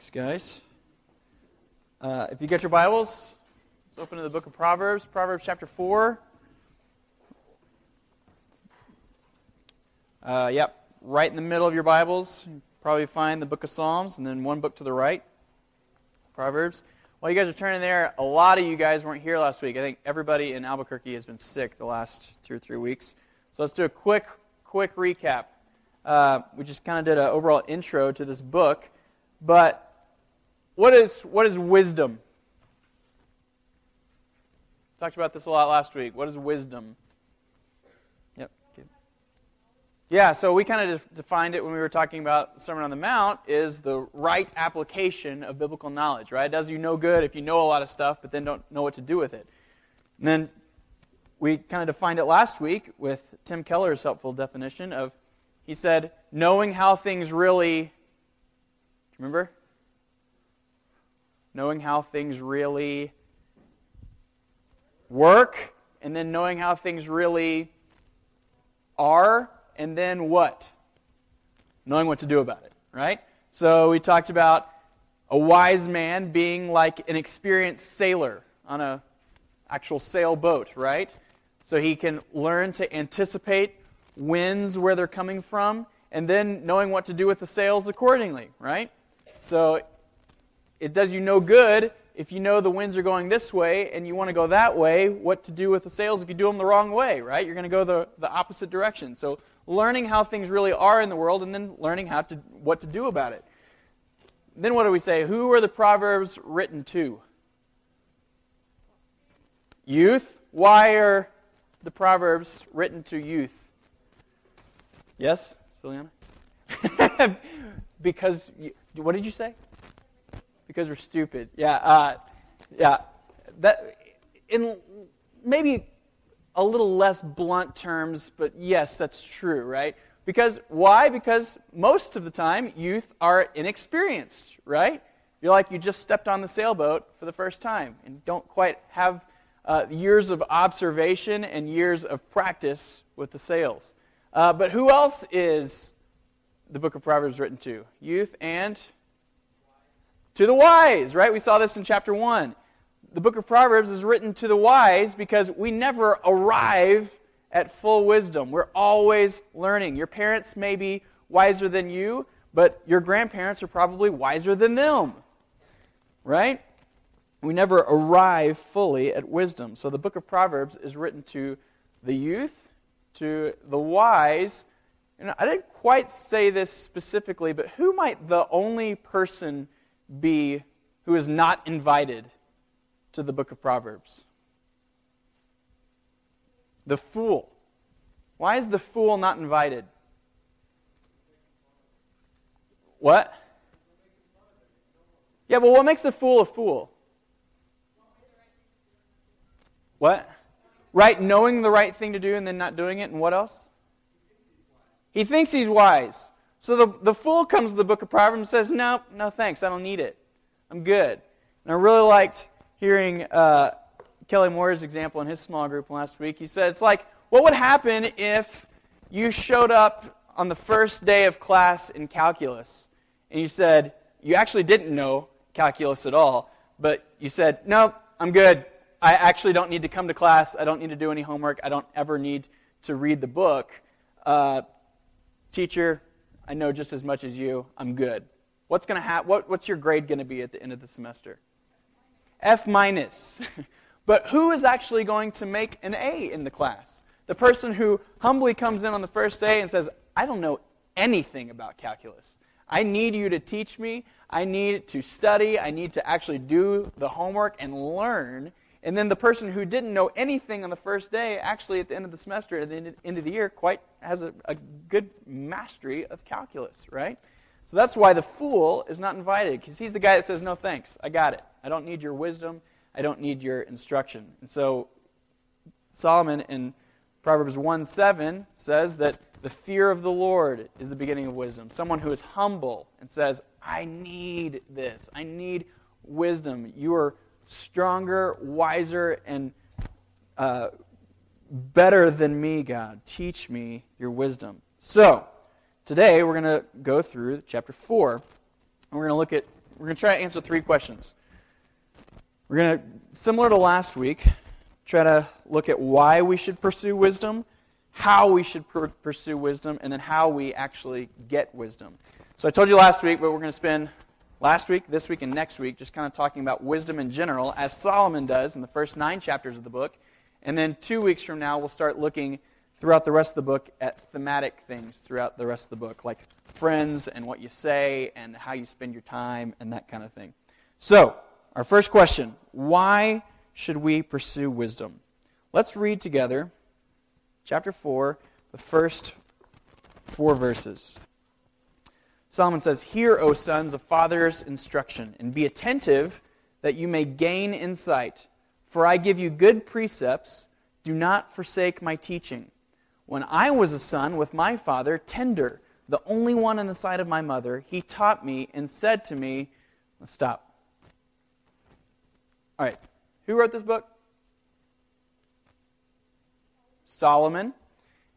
Thanks, guys. Uh, if you get your Bibles, let's open to the book of Proverbs, Proverbs chapter 4. Uh, yep, right in the middle of your Bibles, you probably find the book of Psalms, and then one book to the right, Proverbs. While you guys are turning there, a lot of you guys weren't here last week. I think everybody in Albuquerque has been sick the last two or three weeks. So let's do a quick, quick recap. Uh, we just kind of did an overall intro to this book. But what is, what is wisdom? Talked about this a lot last week. What is wisdom? Yep. Yeah, so we kind of defined it when we were talking about the Sermon on the Mount is the right application of biblical knowledge, right? It does you no good if you know a lot of stuff but then don't know what to do with it. And then we kind of defined it last week with Tim Keller's helpful definition of he said knowing how things really Remember? Knowing how things really work, and then knowing how things really are, and then what? Knowing what to do about it, right? So we talked about a wise man being like an experienced sailor on a actual sailboat, right? So he can learn to anticipate winds where they're coming from and then knowing what to do with the sails accordingly, right? So it does you no good if you know the winds are going this way and you want to go that way, what to do with the sails if you do them the wrong way, right? You're going to go the, the opposite direction. So learning how things really are in the world and then learning how to, what to do about it. Then what do we say? Who are the Proverbs written to? Youth. Why are the Proverbs written to youth? Yes, Celiana? because you, what did you say? Because we're stupid. Yeah, uh, yeah. That in maybe a little less blunt terms, but yes, that's true, right? Because why? Because most of the time youth are inexperienced, right? You're like you just stepped on the sailboat for the first time and don't quite have uh, years of observation and years of practice with the sails. Uh, but who else is the book of Proverbs written to? Youth and to the wise, right? We saw this in chapter 1. The book of Proverbs is written to the wise because we never arrive at full wisdom. We're always learning. Your parents may be wiser than you, but your grandparents are probably wiser than them, right? We never arrive fully at wisdom. So the book of Proverbs is written to the youth, to the wise, and I didn't quite say this specifically, but who might the only person be who is not invited to the book of Proverbs? The fool. Why is the fool not invited? What? Yeah, but what makes the fool a fool? What? Right, knowing the right thing to do and then not doing it, and what else? He thinks he's wise. So the, the fool comes to the book of Proverbs and says, No, no thanks, I don't need it. I'm good. And I really liked hearing uh, Kelly Moore's example in his small group last week. He said, It's like, what would happen if you showed up on the first day of class in calculus and you said, You actually didn't know calculus at all, but you said, No, I'm good. I actually don't need to come to class. I don't need to do any homework. I don't ever need to read the book. Uh, Teacher, I know just as much as you. I'm good. What's going to happen? What, what's your grade going to be at the end of the semester? F minus. but who is actually going to make an A in the class? The person who humbly comes in on the first day and says, I don't know anything about calculus. I need you to teach me. I need to study. I need to actually do the homework and learn. And then the person who didn't know anything on the first day, actually at the end of the semester, at the end of the year, quite has a, a good mastery of calculus, right? So that's why the fool is not invited, because he's the guy that says, No thanks, I got it. I don't need your wisdom, I don't need your instruction. And so Solomon in Proverbs 1 7 says that the fear of the Lord is the beginning of wisdom. Someone who is humble and says, I need this. I need wisdom. You are stronger, wiser, and uh, better than me, God. Teach me your wisdom. So, today we're going to go through chapter 4, and we're going to look at we're going to try to answer three questions. We're going to, similar to last week, try to look at why we should pursue wisdom, how we should pr- pursue wisdom, and then how we actually get wisdom. So I told you last week, but we're going to spend last week, this week, and next week just kind of talking about wisdom in general, as Solomon does in the first nine chapters of the book. And then two weeks from now, we'll start looking throughout the rest of the book at thematic things throughout the rest of the book, like friends and what you say and how you spend your time and that kind of thing. So, our first question why should we pursue wisdom? Let's read together chapter 4, the first four verses. Solomon says, Hear, O sons, a father's instruction, and be attentive that you may gain insight. For I give you good precepts. Do not forsake my teaching. When I was a son with my father, tender, the only one in the sight of my mother, he taught me and said to me, Stop. All right. Who wrote this book? Solomon.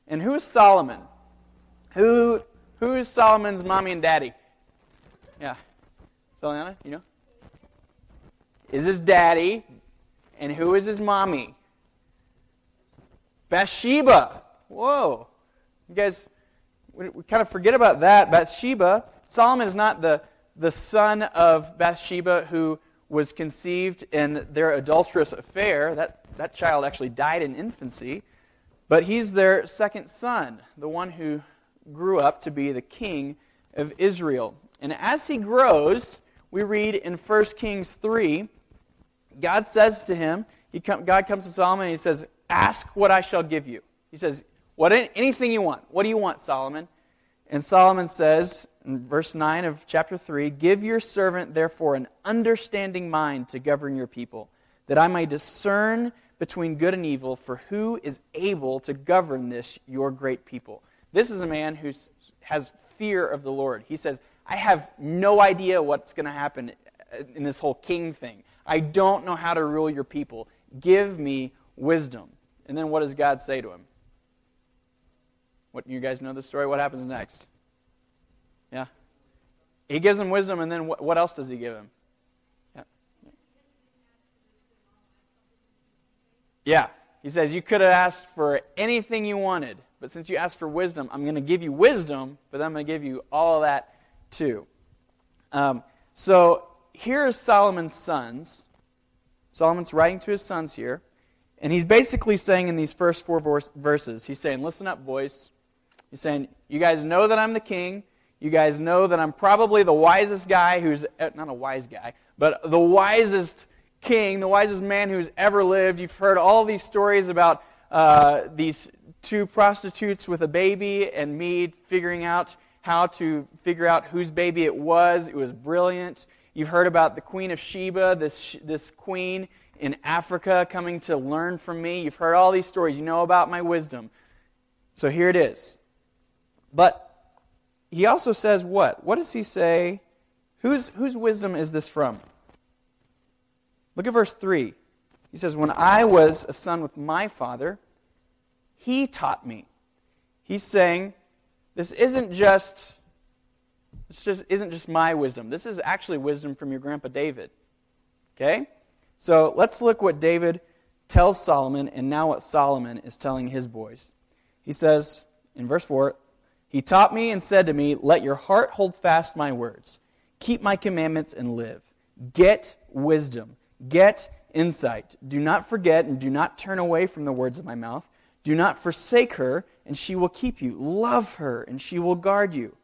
And who is Solomon? Who, who is Solomon's mommy and daddy? Yeah. Soliana, you know? Is his daddy. And who is his mommy? Bathsheba. Whoa. You guys, we, we kind of forget about that. Bathsheba, Solomon is not the, the son of Bathsheba who was conceived in their adulterous affair. That, that child actually died in infancy. But he's their second son, the one who grew up to be the king of Israel. And as he grows, we read in 1 Kings 3, God says to him, come, God comes to Solomon and he says, Ask what I shall give you. He says, what, Anything you want. What do you want, Solomon? And Solomon says in verse 9 of chapter 3 Give your servant, therefore, an understanding mind to govern your people, that I may discern between good and evil, for who is able to govern this, your great people? This is a man who has fear of the Lord. He says, I have no idea what's going to happen uh, in this whole king thing. I don't know how to rule your people. Give me wisdom. And then what does God say to him? What you guys know the story? What happens next? Yeah. He gives him wisdom, and then what, what else does he give him? Yeah. Yeah. He says, You could have asked for anything you wanted, but since you asked for wisdom, I'm going to give you wisdom, but I'm going to give you all of that too. Um, so here's Solomon's sons. Solomon's writing to his sons here. And he's basically saying in these first four verses, he's saying, Listen up, boys. He's saying, You guys know that I'm the king. You guys know that I'm probably the wisest guy who's, eh, not a wise guy, but the wisest king, the wisest man who's ever lived. You've heard all these stories about uh, these two prostitutes with a baby and me figuring out how to figure out whose baby it was. It was brilliant. You've heard about the Queen of Sheba, this, this queen in Africa coming to learn from me. You've heard all these stories. You know about my wisdom. So here it is. But he also says what? What does he say? Whose, whose wisdom is this from? Look at verse 3. He says, When I was a son with my father, he taught me. He's saying, this isn't just this just isn't just my wisdom. This is actually wisdom from your grandpa David. Okay? So let's look what David tells Solomon and now what Solomon is telling his boys. He says in verse 4 he taught me and said to me, Let your heart hold fast my words. Keep my commandments and live. Get wisdom. Get insight. Do not forget and do not turn away from the words of my mouth. Do not forsake her, and she will keep you. Love her, and she will guard you.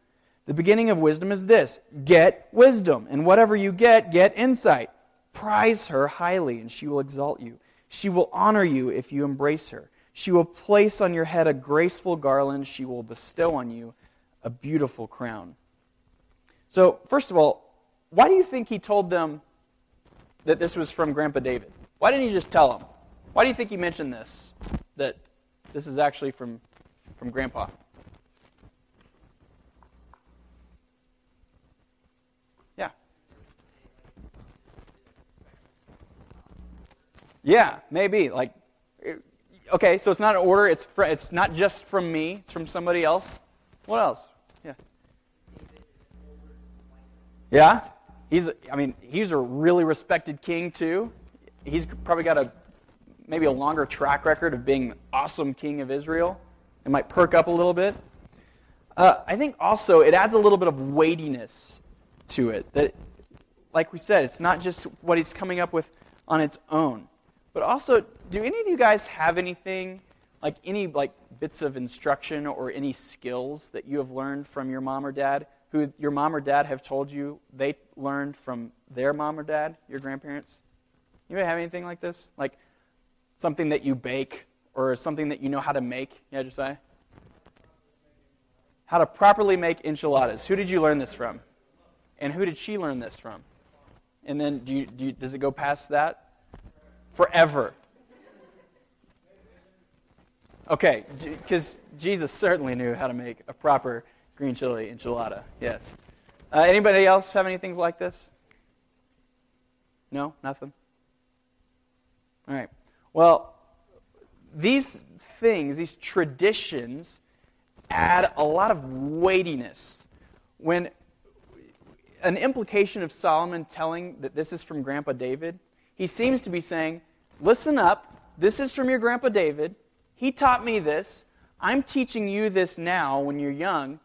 The beginning of wisdom is this get wisdom, and whatever you get, get insight. Prize her highly, and she will exalt you. She will honor you if you embrace her. She will place on your head a graceful garland. She will bestow on you a beautiful crown. So, first of all, why do you think he told them that this was from Grandpa David? Why didn't he just tell them? Why do you think he mentioned this? That this is actually from, from Grandpa? Yeah. Yeah, maybe. Like, okay, so it's not an order. It's, fr- it's not just from me. It's from somebody else. What else? Yeah. Yeah? He's, I mean, he's a really respected king too. He's probably got a maybe a longer track record of being awesome king of Israel. It might perk up a little bit. Uh, I think also it adds a little bit of weightiness to it. That, like we said, it's not just what he's coming up with on its own, but also, do any of you guys have anything like any like bits of instruction or any skills that you have learned from your mom or dad who your mom or dad have told you they learned from their mom or dad, your grandparents? May have anything like this? Like something that you bake or something that you know how to make? Yeah, Josiah? How to properly make enchiladas. Who did you learn this from? And who did she learn this from? And then do you, do you, does it go past that? Forever. Okay, because Jesus certainly knew how to make a proper green chili enchilada. Yes. Uh, anybody else have any things like this? No? Nothing? All right. Well, these things, these traditions, add a lot of weightiness. When an implication of Solomon telling that this is from Grandpa David, he seems to be saying, Listen up, this is from your Grandpa David. He taught me this. I'm teaching you this now when you're young.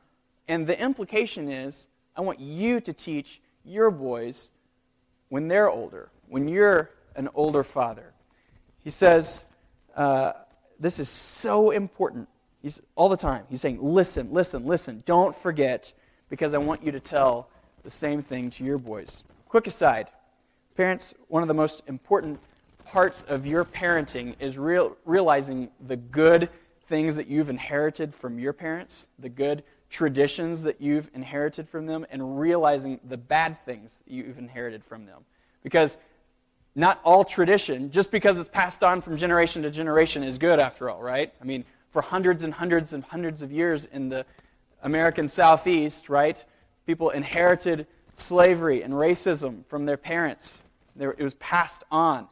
And the implication is, I want you to teach your boys when they're older, when you're an older father. He says, uh, This is so important. He's all the time. He's saying, Listen, listen, listen. Don't forget, because I want you to tell the same thing to your boys. Quick aside parents, one of the most important parts of your parenting is real, realizing the good things that you've inherited from your parents, the good traditions that you've inherited from them, and realizing the bad things that you've inherited from them. Because not all tradition, just because it's passed on from generation to generation, is good after all, right? I mean, for hundreds and hundreds and hundreds of years in the American Southeast, right, people inherited slavery and racism from their parents. It was passed on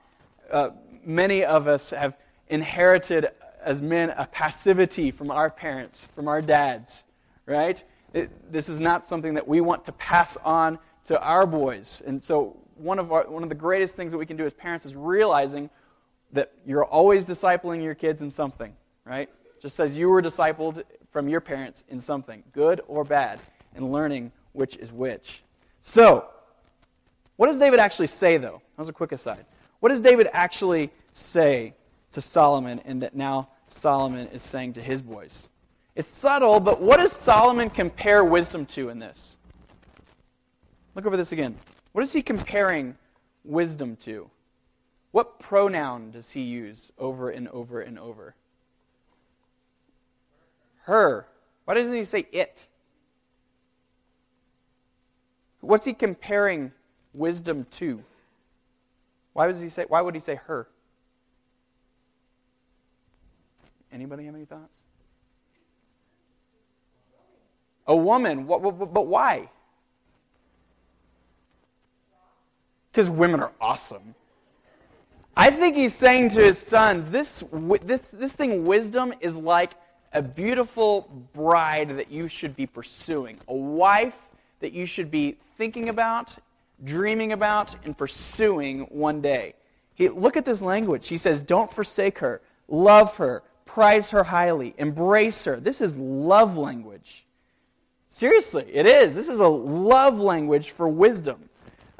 uh, many of us have inherited as men a passivity from our parents, from our dads, right? It, this is not something that we want to pass on to our boys. And so, one of, our, one of the greatest things that we can do as parents is realizing that you're always discipling your kids in something, right? Just as you were discipled from your parents in something, good or bad, and learning which is which. So, what does David actually say, though? That was a quick aside. What does David actually say to Solomon and that now Solomon is saying to his boys? It's subtle, but what does Solomon compare wisdom to in this? Look over this again. What is he comparing wisdom to? What pronoun does he use over and over and over? Her. Why doesn't he say it? What's he comparing wisdom to? Why does he say why would he say her? Anybody have any thoughts? A woman. What, what, but why? Because women are awesome. I think he's saying to his sons, this, this, this thing, wisdom, is like a beautiful bride that you should be pursuing, a wife that you should be thinking about dreaming about and pursuing one day. He, look at this language. He says, Don't forsake her, love her, prize her highly, embrace her. This is love language. Seriously, it is. This is a love language for wisdom.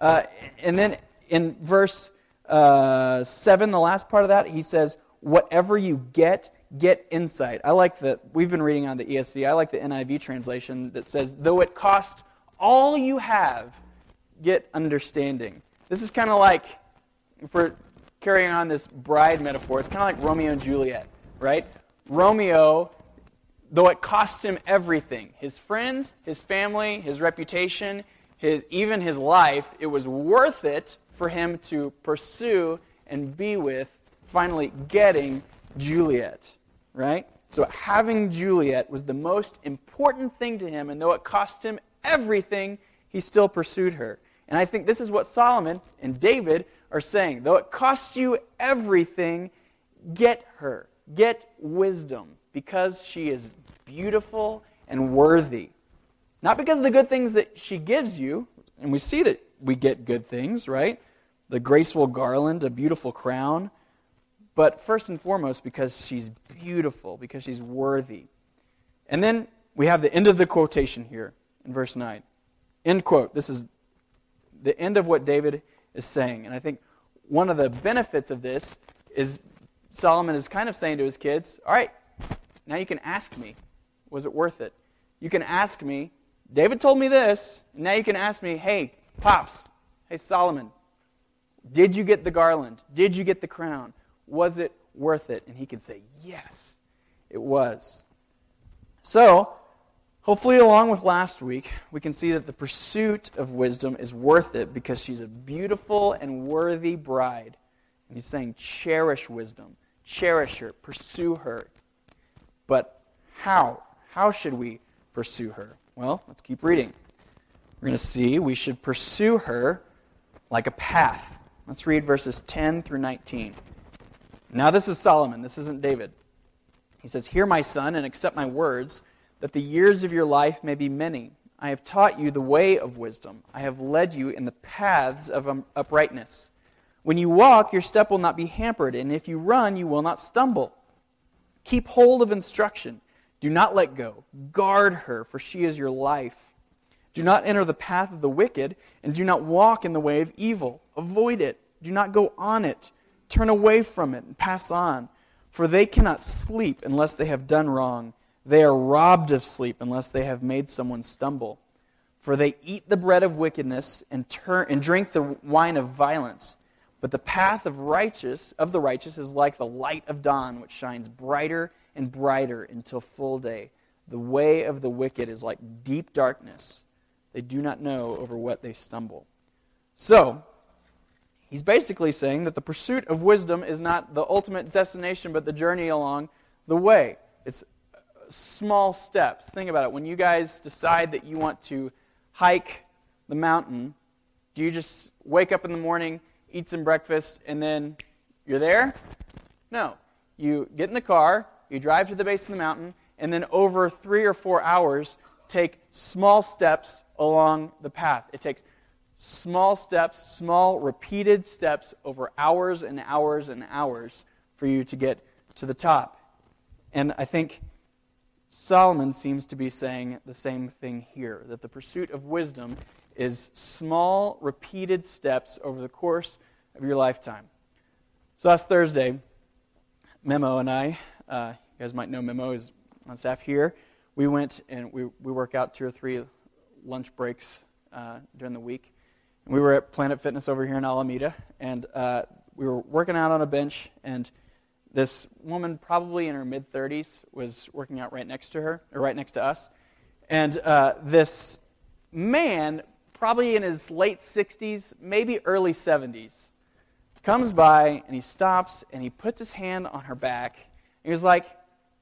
Uh, and then in verse uh, 7, the last part of that, he says, Whatever you get, get insight. I like that. We've been reading on the ESV. I like the NIV translation that says, Though it cost all you have, get understanding. This is kind of like, if we're carrying on this bride metaphor, it's kind of like Romeo and Juliet, right? Romeo, though it cost him everything his friends, his family, his reputation, his, even his life it was worth it for him to pursue and be with, finally getting Juliet, right? So having Juliet was the most important thing to him, and though it cost him everything, he still pursued her. And I think this is what Solomon and David are saying. Though it costs you everything, get her. Get wisdom because she is beautiful and worthy. Not because of the good things that she gives you, and we see that we get good things, right? The graceful garland, a beautiful crown. But first and foremost, because she's beautiful, because she's worthy. And then we have the end of the quotation here in verse 9. End quote. This is the end of what David is saying. And I think one of the benefits of this is Solomon is kind of saying to his kids, All right, now you can ask me, was it worth it? You can ask me, David told me this. And now you can ask me, Hey, Pops, hey, Solomon, did you get the garland? Did you get the crown? Was it worth it? And he could say, Yes, it was. So, hopefully, along with last week, we can see that the pursuit of wisdom is worth it because she's a beautiful and worthy bride. And he's saying, Cherish wisdom, cherish her, pursue her. But how? How should we pursue her? Well, let's keep reading. We're going to see we should pursue her like a path. Let's read verses 10 through 19. Now, this is Solomon. This isn't David. He says, Hear, my son, and accept my words, that the years of your life may be many. I have taught you the way of wisdom. I have led you in the paths of um, uprightness. When you walk, your step will not be hampered, and if you run, you will not stumble. Keep hold of instruction. Do not let go. Guard her, for she is your life. Do not enter the path of the wicked, and do not walk in the way of evil. Avoid it. Do not go on it. Turn away from it and pass on. For they cannot sleep unless they have done wrong. They are robbed of sleep unless they have made someone stumble. For they eat the bread of wickedness and, turn, and drink the wine of violence. But the path of righteous of the righteous is like the light of dawn, which shines brighter and brighter until full day. The way of the wicked is like deep darkness. They do not know over what they stumble. So, He's basically saying that the pursuit of wisdom is not the ultimate destination, but the journey along the way. It's uh, small steps. Think about it. When you guys decide that you want to hike the mountain, do you just wake up in the morning, eat some breakfast, and then you're there? No. You get in the car, you drive to the base of the mountain, and then over three or four hours, take small steps along the path. It takes small steps, small repeated steps over hours and hours and hours for you to get to the top. And I think Solomon seems to be saying the same thing here that the pursuit of wisdom is small, repeated steps over the course of your lifetime. So last Thursday, Memo and I, uh, you guys might know Memo is on staff here. We went and we, we work out two or three lunch breaks uh, during the week. And We were at Planet Fitness over here in Alameda, and uh, we were working out on a bench, and this woman, probably in her mid 30s, was working out right next to her, or right next to us. And uh, this man, probably in his late 60s, maybe early 70s, comes by and he stops and he puts his hand on her back. And he was like,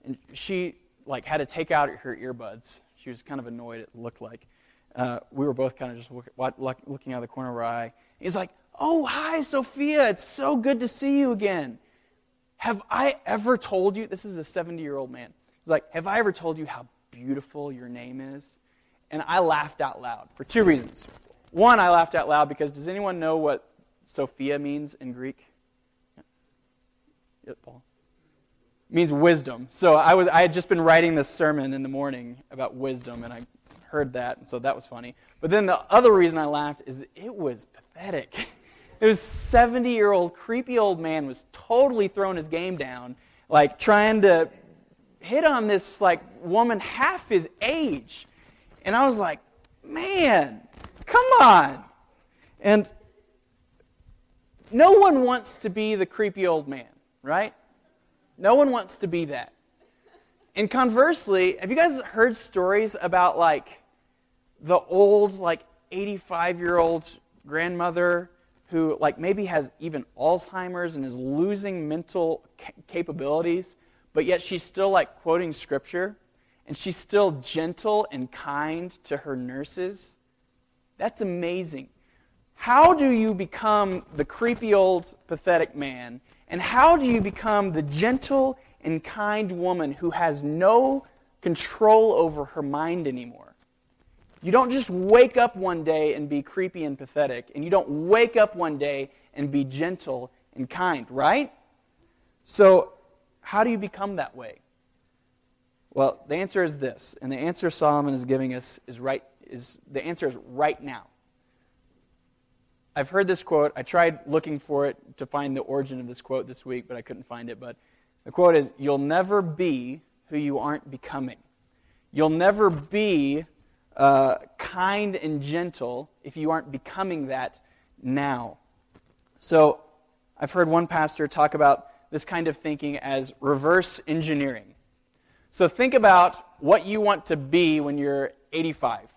and she like had to take out her earbuds. She was kind of annoyed. It looked like uh, we were both kind of just look, looking out of the corner of our eye. He's like, Oh, hi, Sophia. It's so good to see you again. Have I ever told you? This is a 70 year old man. He's like, Have I ever told you how beautiful your name is? And I laughed out loud for two reasons. One, I laughed out loud because does anyone know what Sophia means in Greek? Yeah, Paul. Means wisdom. So I was I had just been writing this sermon in the morning about wisdom, and I heard that, and so that was funny. But then the other reason I laughed is it was pathetic. It was 70 year old creepy old man was totally throwing his game down, like trying to hit on this like woman half his age. And I was like, man, come on. And no one wants to be the creepy old man, right? No one wants to be that. And conversely, have you guys heard stories about like the old, like 85 year old grandmother who, like, maybe has even Alzheimer's and is losing mental capabilities, but yet she's still, like, quoting scripture and she's still gentle and kind to her nurses? That's amazing. How do you become the creepy old pathetic man? And how do you become the gentle and kind woman who has no control over her mind anymore? You don't just wake up one day and be creepy and pathetic, and you don't wake up one day and be gentle and kind, right? So, how do you become that way? Well, the answer is this, and the answer Solomon is giving us is right is the answer is right now. I've heard this quote. I tried looking for it to find the origin of this quote this week, but I couldn't find it. But the quote is You'll never be who you aren't becoming. You'll never be uh, kind and gentle if you aren't becoming that now. So I've heard one pastor talk about this kind of thinking as reverse engineering. So think about what you want to be when you're 85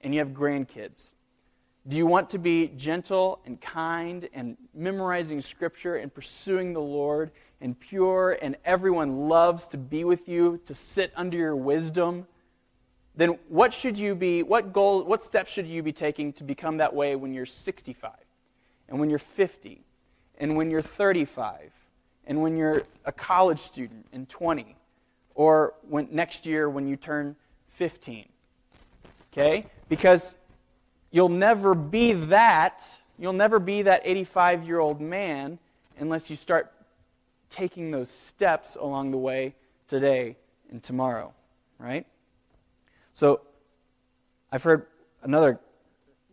and you have grandkids. Do you want to be gentle and kind and memorizing scripture and pursuing the Lord and pure and everyone loves to be with you, to sit under your wisdom? Then what should you be, what goal, what steps should you be taking to become that way when you're 65 and when you're 50 and when you're 35 and when you're a college student and 20 or when next year when you turn 15? Okay? Because You'll never be that. You'll never be that 85 year old man unless you start taking those steps along the way today and tomorrow, right? So, I've heard another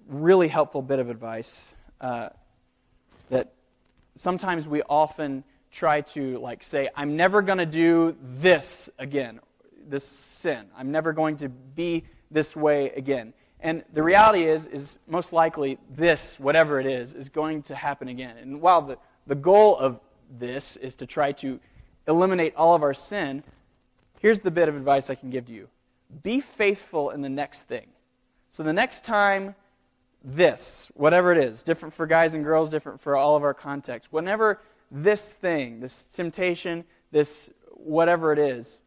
really helpful bit of advice uh, that sometimes we often try to like say i'm never going to do this again this sin i'm never going to be this way again and the reality is, is most likely this, whatever it is, is going to happen again. And while the, the goal of this is to try to eliminate all of our sin, here's the bit of advice I can give to you be faithful in the next thing. So the next time this, whatever it is, different for guys and girls, different for all of our contexts, whenever this thing, this temptation, this whatever it is,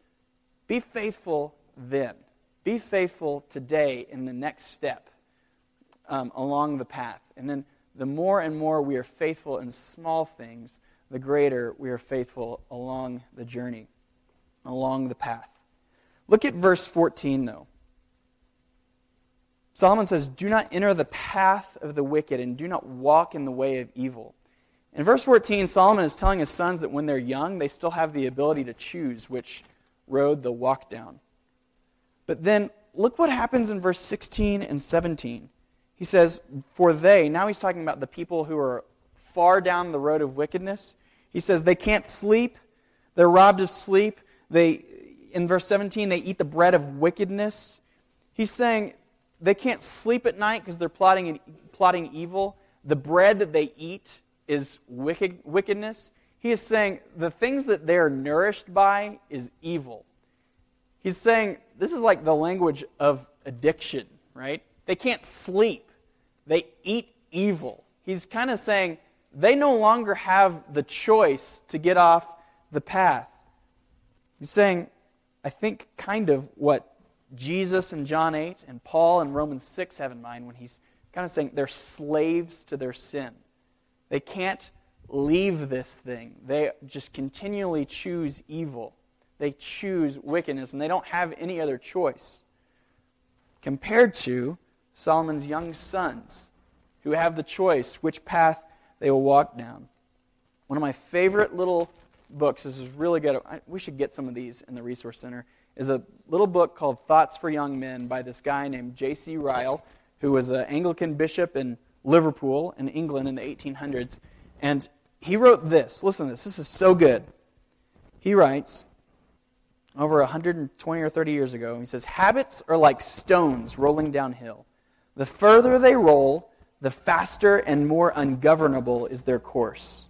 be faithful then. Be faithful today in the next step um, along the path. And then the more and more we are faithful in small things, the greater we are faithful along the journey, along the path. Look at verse 14, though. Solomon says, Do not enter the path of the wicked, and do not walk in the way of evil. In verse 14, Solomon is telling his sons that when they're young, they still have the ability to choose which road they'll walk down. But then look what happens in verse 16 and 17. He says, For they, now he's talking about the people who are far down the road of wickedness. He says, They can't sleep, they're robbed of sleep. They, in verse 17, they eat the bread of wickedness. He's saying they can't sleep at night because they're plotting, plotting evil. The bread that they eat is wicked, wickedness. He is saying the things that they are nourished by is evil. He's saying this is like the language of addiction, right? They can't sleep, they eat evil. He's kind of saying they no longer have the choice to get off the path. He's saying, I think, kind of what Jesus in John 8 and Paul in Romans 6 have in mind when he's kind of saying they're slaves to their sin. They can't leave this thing, they just continually choose evil. They choose wickedness, and they don't have any other choice. Compared to Solomon's young sons, who have the choice which path they will walk down. One of my favorite little books, this is really good. we should get some of these in the Resource Center, is a little book called Thoughts for Young Men by this guy named J.C. Ryle, who was an Anglican bishop in Liverpool in England in the 1800s. And he wrote this. Listen to this. This is so good. He writes over 120 or 30 years ago. He says, Habits are like stones rolling downhill. The further they roll, the faster and more ungovernable is their course.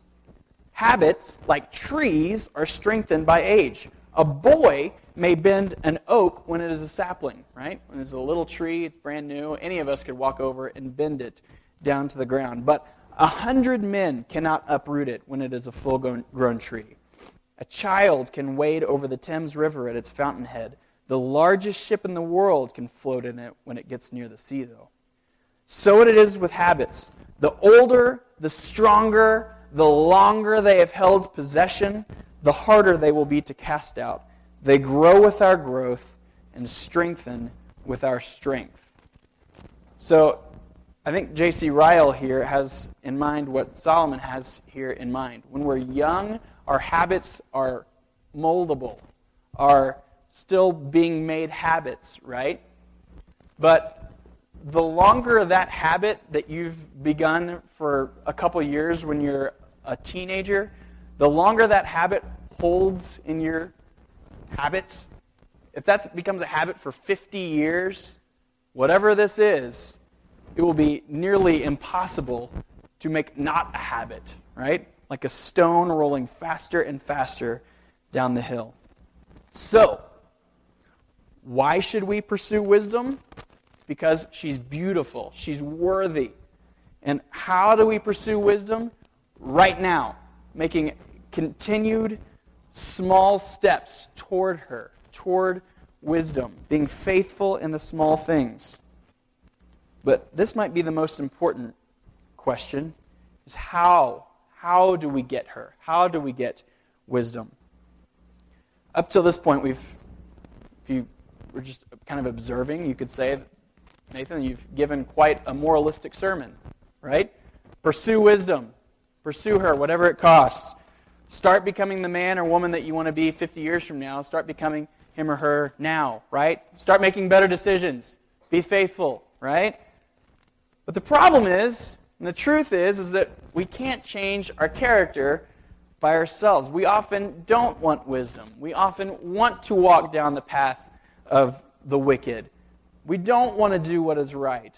Habits, like trees, are strengthened by age. A boy may bend an oak when it is a sapling, right? When it's a little tree, it's brand new. Any of us could walk over and bend it down to the ground. But a hundred men cannot uproot it when it is a full grown tree. A child can wade over the Thames River at its fountainhead. The largest ship in the world can float in it when it gets near the sea, though. So it is with habits. The older, the stronger, the longer they have held possession, the harder they will be to cast out. They grow with our growth and strengthen with our strength. So I think J.C. Ryle here has in mind what Solomon has here in mind. When we're young, our habits are moldable, are still being made habits, right? But the longer that habit that you've begun for a couple years when you're a teenager, the longer that habit holds in your habits, if that becomes a habit for 50 years, whatever this is, it will be nearly impossible to make not a habit, right? Like a stone rolling faster and faster down the hill. So, why should we pursue wisdom? Because she's beautiful, she's worthy. And how do we pursue wisdom? Right now, making continued small steps toward her, toward wisdom, being faithful in the small things. But this might be the most important question is how how do we get her? How do we get wisdom? Up till this point we've if you were just kind of observing, you could say Nathan, you've given quite a moralistic sermon, right? Pursue wisdom. Pursue her, whatever it costs. Start becoming the man or woman that you want to be 50 years from now. Start becoming him or her now, right? Start making better decisions. Be faithful, right? But the problem is, and the truth is, is that we can't change our character by ourselves. We often don't want wisdom. We often want to walk down the path of the wicked. We don't want to do what is right.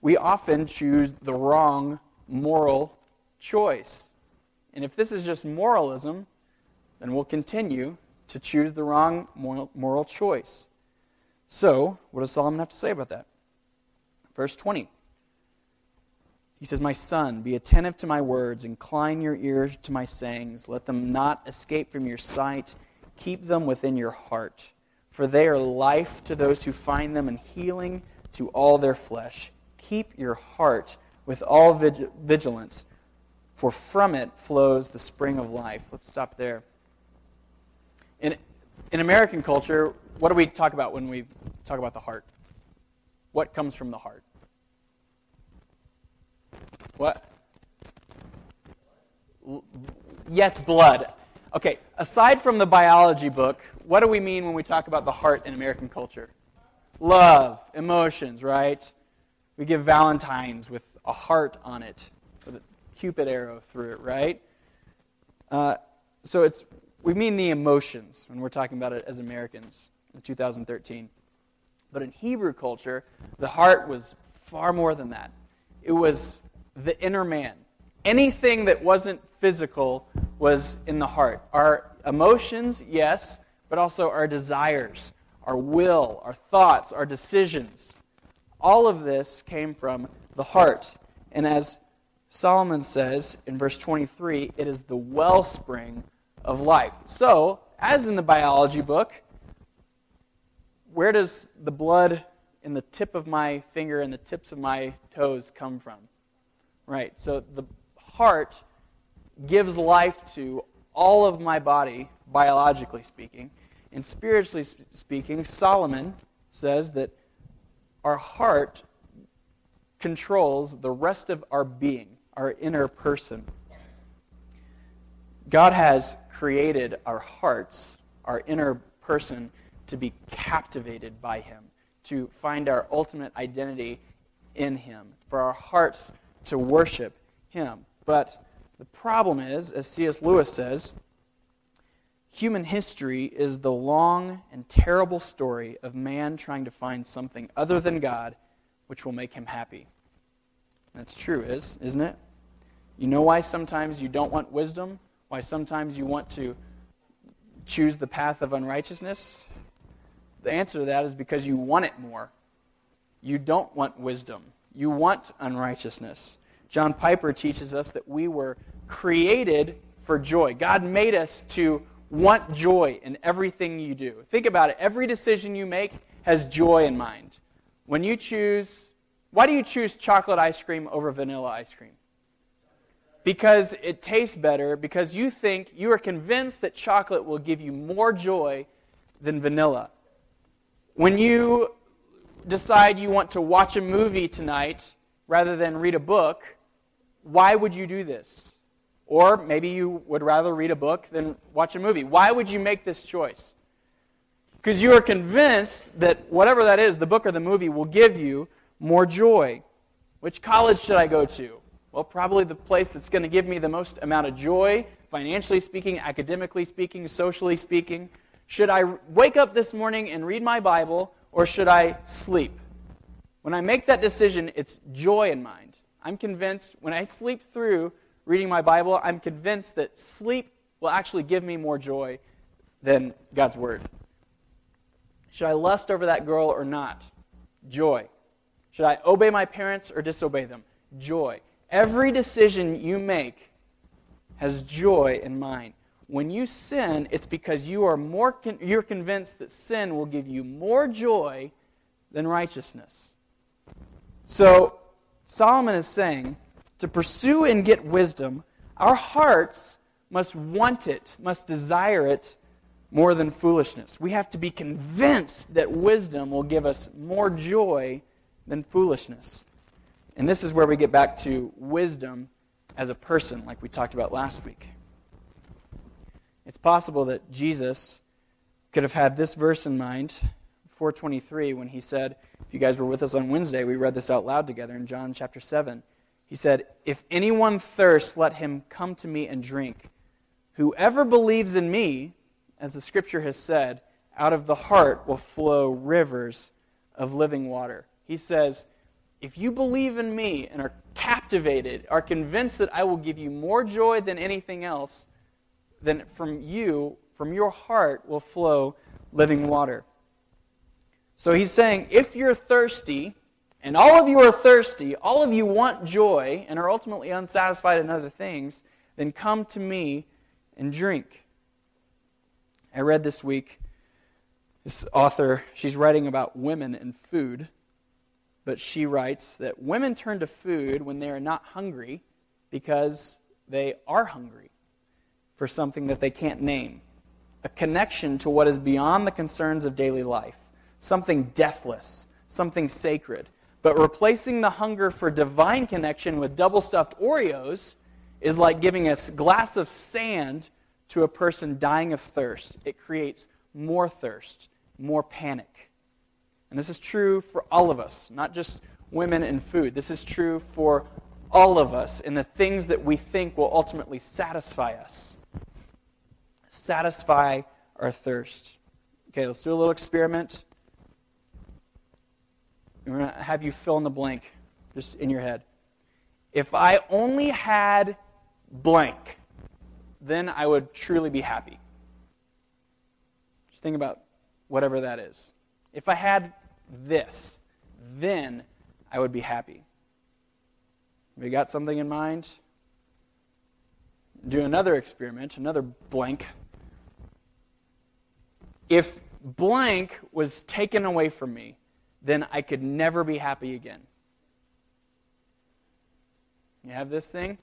We often choose the wrong moral choice. And if this is just moralism, then we'll continue to choose the wrong moral choice. So, what does Solomon have to say about that? Verse 20. He says, My son, be attentive to my words, incline your ear to my sayings, let them not escape from your sight, keep them within your heart. For they are life to those who find them and healing to all their flesh. Keep your heart with all vigilance for from it flows the spring of life. Let's stop there. In, in American culture, what do we talk about when we talk about the heart? What comes from the heart? What? Yes, blood. Okay, aside from the biology book, what do we mean when we talk about the heart in American culture? Love, emotions, right? We give Valentine's with a heart on it. Cupid arrow through it, right? Uh, so it's we mean the emotions when we're talking about it as Americans in 2013. But in Hebrew culture, the heart was far more than that. It was the inner man. Anything that wasn't physical was in the heart. Our emotions, yes, but also our desires, our will, our thoughts, our decisions. All of this came from the heart. And as Solomon says in verse 23, it is the wellspring of life. So, as in the biology book, where does the blood in the tip of my finger and the tips of my toes come from? Right. So the heart gives life to all of my body, biologically speaking. And spiritually speaking, Solomon says that our heart controls the rest of our being our inner person. God has created our hearts, our inner person, to be captivated by Him, to find our ultimate identity in Him, for our hearts to worship Him. But the problem is, as C.S. Lewis says, human history is the long and terrible story of man trying to find something other than God which will make him happy. That's true, is, isn't it? You know why sometimes you don't want wisdom? Why sometimes you want to choose the path of unrighteousness? The answer to that is because you want it more. You don't want wisdom. You want unrighteousness. John Piper teaches us that we were created for joy. God made us to want joy in everything you do. Think about it. Every decision you make has joy in mind. When you choose, why do you choose chocolate ice cream over vanilla ice cream? because it tastes better, because you think, you are convinced that chocolate will give you more joy than vanilla. When you decide you want to watch a movie tonight rather than read a book, why would you do this? Or maybe you would rather read a book than watch a movie. Why would you make this choice? Because you are convinced that whatever that is, the book or the movie, will give you more joy. Which college should I go to? Well, probably the place that's going to give me the most amount of joy, financially speaking, academically speaking, socially speaking. Should I wake up this morning and read my Bible, or should I sleep? When I make that decision, it's joy in mind. I'm convinced when I sleep through reading my Bible, I'm convinced that sleep will actually give me more joy than God's Word. Should I lust over that girl or not? Joy. Should I obey my parents or disobey them? Joy. Every decision you make has joy in mind. When you sin, it's because you are more con- you're convinced that sin will give you more joy than righteousness. So, Solomon is saying to pursue and get wisdom, our hearts must want it, must desire it more than foolishness. We have to be convinced that wisdom will give us more joy than foolishness. And this is where we get back to wisdom as a person, like we talked about last week. It's possible that Jesus could have had this verse in mind, 423, when he said, if you guys were with us on Wednesday, we read this out loud together in John chapter 7. He said, If anyone thirsts, let him come to me and drink. Whoever believes in me, as the scripture has said, out of the heart will flow rivers of living water. He says, If you believe in me and are captivated, are convinced that I will give you more joy than anything else, then from you, from your heart, will flow living water. So he's saying, if you're thirsty, and all of you are thirsty, all of you want joy, and are ultimately unsatisfied in other things, then come to me and drink. I read this week, this author, she's writing about women and food, but she writes that women turn to food when they are not hungry because they are hungry for something that they can't name, a connection to what is beyond the concerns of daily life something deathless, something sacred. But replacing the hunger for divine connection with double stuffed Oreos is like giving a glass of sand to a person dying of thirst. It creates more thirst, more panic. And this is true for all of us, not just women and food. This is true for all of us in the things that we think will ultimately satisfy us. Satisfy our thirst. Okay, let's do a little experiment. I'm going to have you fill in the blank just in your head. If I only had blank, then I would truly be happy. Just think about whatever that is. If I had this, then I would be happy. We got something in mind? Do another experiment, another blank. If blank was taken away from me, then I could never be happy again. You have this thing?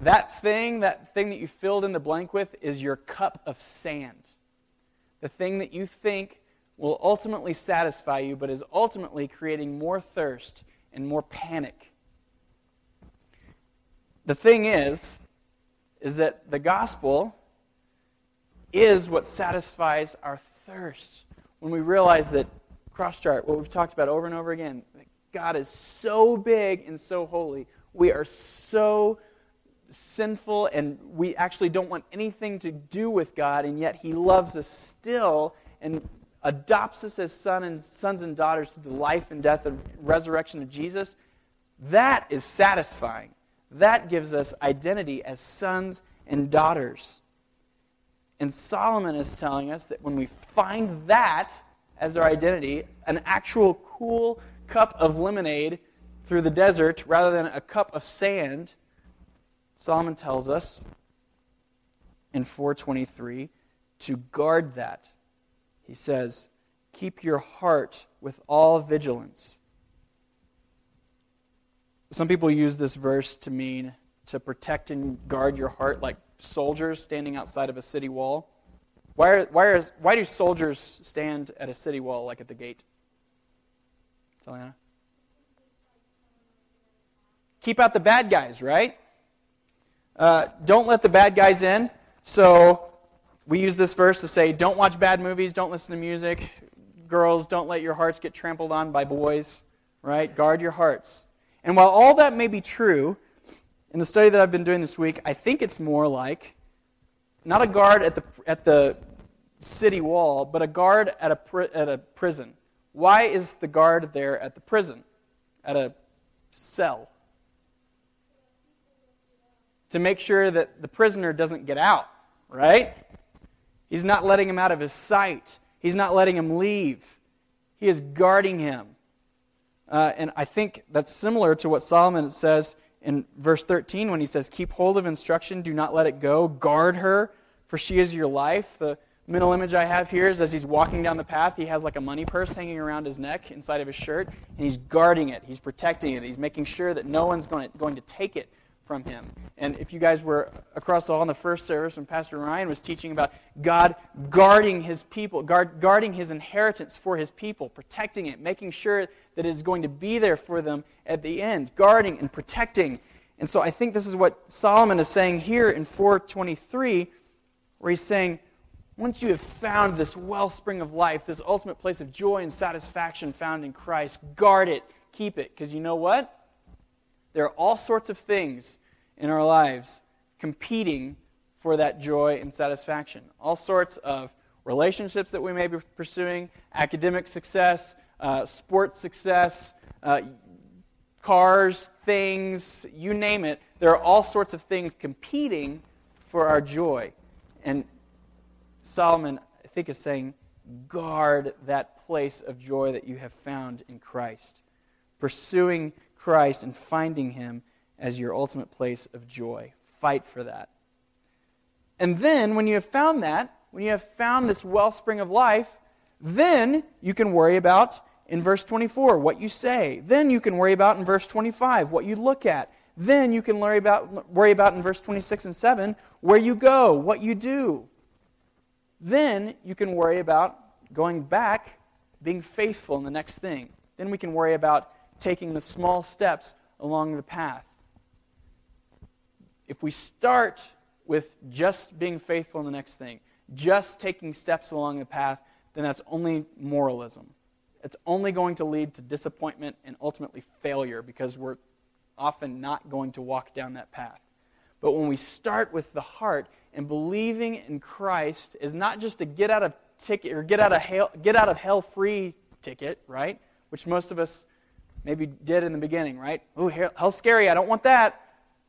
That thing, that thing that you filled in the blank with, is your cup of sand. The thing that you think will ultimately satisfy you, but is ultimately creating more thirst and more panic. The thing is, is that the gospel is what satisfies our thirst when we realize that cross chart, what we've talked about over and over again, that God is so big and so holy. We are so sinful and we actually don't want anything to do with God, and yet He loves us still and adopts us as son and sons and daughters through the life and death and resurrection of Jesus. That is satisfying. That gives us identity as sons and daughters. And Solomon is telling us that when we find that as our identity, an actual cool cup of lemonade through the desert rather than a cup of sand, Solomon tells us in 423 to guard that. He says, Keep your heart with all vigilance. Some people use this verse to mean to protect and guard your heart like soldiers standing outside of a city wall. Why, are, why, are, why do soldiers stand at a city wall, like at the gate? Selena? Keep out the bad guys, right? Uh, don't let the bad guys in. So we use this verse to say, don't watch bad movies, don't listen to music. Girls, don't let your hearts get trampled on by boys, right? Guard your hearts. And while all that may be true, in the study that I've been doing this week, I think it's more like not a guard at the, at the city wall, but a guard at a, at a prison. Why is the guard there at the prison, at a cell? To make sure that the prisoner doesn't get out, right? He's not letting him out of his sight. He's not letting him leave. He is guarding him. Uh, and I think that's similar to what Solomon says in verse 13 when he says, Keep hold of instruction, do not let it go, guard her, for she is your life. The mental image I have here is as he's walking down the path, he has like a money purse hanging around his neck inside of his shirt, and he's guarding it, he's protecting it, he's making sure that no one's going to, going to take it from him. And if you guys were across the hall in the first service when Pastor Ryan was teaching about God guarding his people, guard, guarding his inheritance for his people, protecting it, making sure that is going to be there for them at the end, guarding and protecting. And so I think this is what Solomon is saying here in 423, where he's saying, once you have found this wellspring of life, this ultimate place of joy and satisfaction found in Christ, guard it, keep it. Because you know what? There are all sorts of things in our lives competing for that joy and satisfaction. All sorts of relationships that we may be pursuing, academic success, uh, sports success, uh, cars, things, you name it. There are all sorts of things competing for our joy. And Solomon, I think, is saying, guard that place of joy that you have found in Christ. Pursuing Christ and finding Him as your ultimate place of joy. Fight for that. And then, when you have found that, when you have found this wellspring of life, then you can worry about in verse 24 what you say. Then you can worry about in verse 25 what you look at. Then you can worry about, worry about in verse 26 and 7 where you go, what you do. Then you can worry about going back, being faithful in the next thing. Then we can worry about taking the small steps along the path. If we start with just being faithful in the next thing, just taking steps along the path, then that's only moralism. It's only going to lead to disappointment and ultimately failure because we're often not going to walk down that path. But when we start with the heart and believing in Christ is not just a get out of ticket or get out of hell, get out of hell free ticket, right? Which most of us maybe did in the beginning, right? Oh, hell's scary. I don't want that.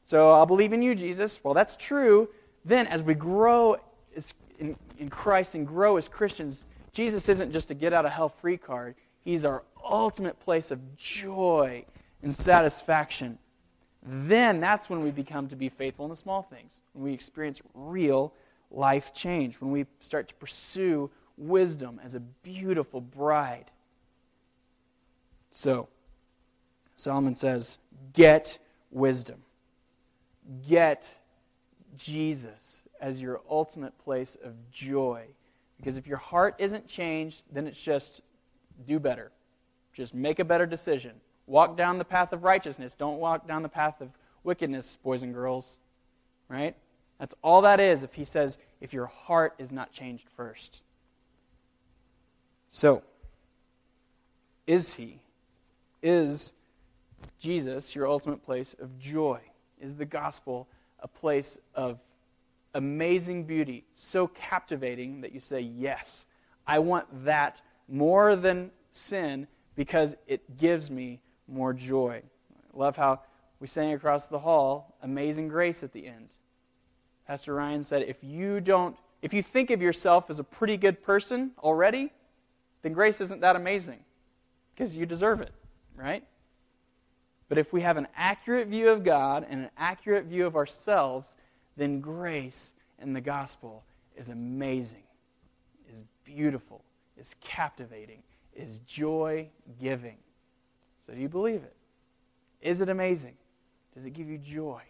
So I'll believe in you, Jesus. Well, that's true. Then, as we grow in, in Christ and grow as Christians, Jesus isn't just a get out of hell free card. He's our ultimate place of joy and satisfaction. Then that's when we become to be faithful in the small things, when we experience real life change, when we start to pursue wisdom as a beautiful bride. So, Solomon says, Get wisdom. Get Jesus as your ultimate place of joy. Because if your heart isn't changed, then it's just do better. Just make a better decision. Walk down the path of righteousness. Don't walk down the path of wickedness, boys and girls. Right? That's all that is if he says, if your heart is not changed first. So, is he? Is Jesus, your ultimate place of joy? Is the gospel a place of amazing beauty, so captivating that you say, Yes, I want that more than sin because it gives me more joy? I love how we sang across the hall, Amazing Grace at the end. Pastor Ryan said, if you don't, if you think of yourself as a pretty good person already, then grace isn't that amazing because you deserve it, right? But if we have an accurate view of God and an accurate view of ourselves, then grace and the gospel is amazing, is beautiful, is captivating, is joy giving. So, do you believe it? Is it amazing? Does it give you joy?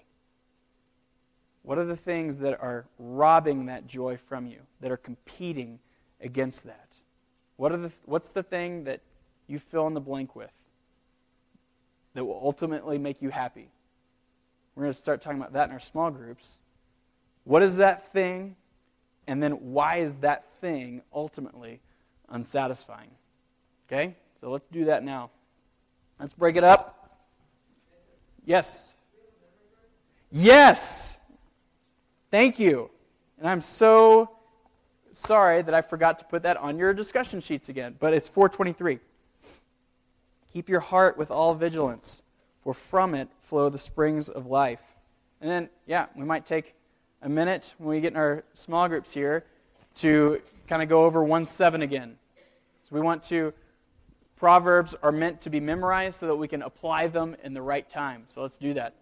What are the things that are robbing that joy from you, that are competing against that? What are the, what's the thing that you fill in the blank with that will ultimately make you happy? We're going to start talking about that in our small groups. What is that thing? And then why is that thing ultimately unsatisfying? Okay? So let's do that now. Let's break it up. Yes. Yes. Thank you. And I'm so sorry that I forgot to put that on your discussion sheets again, but it's 423. Keep your heart with all vigilance, for from it flow the springs of life. And then, yeah, we might take a minute when we get in our small groups here to kind of go over 1 7 again. So we want to, Proverbs are meant to be memorized so that we can apply them in the right time. So let's do that.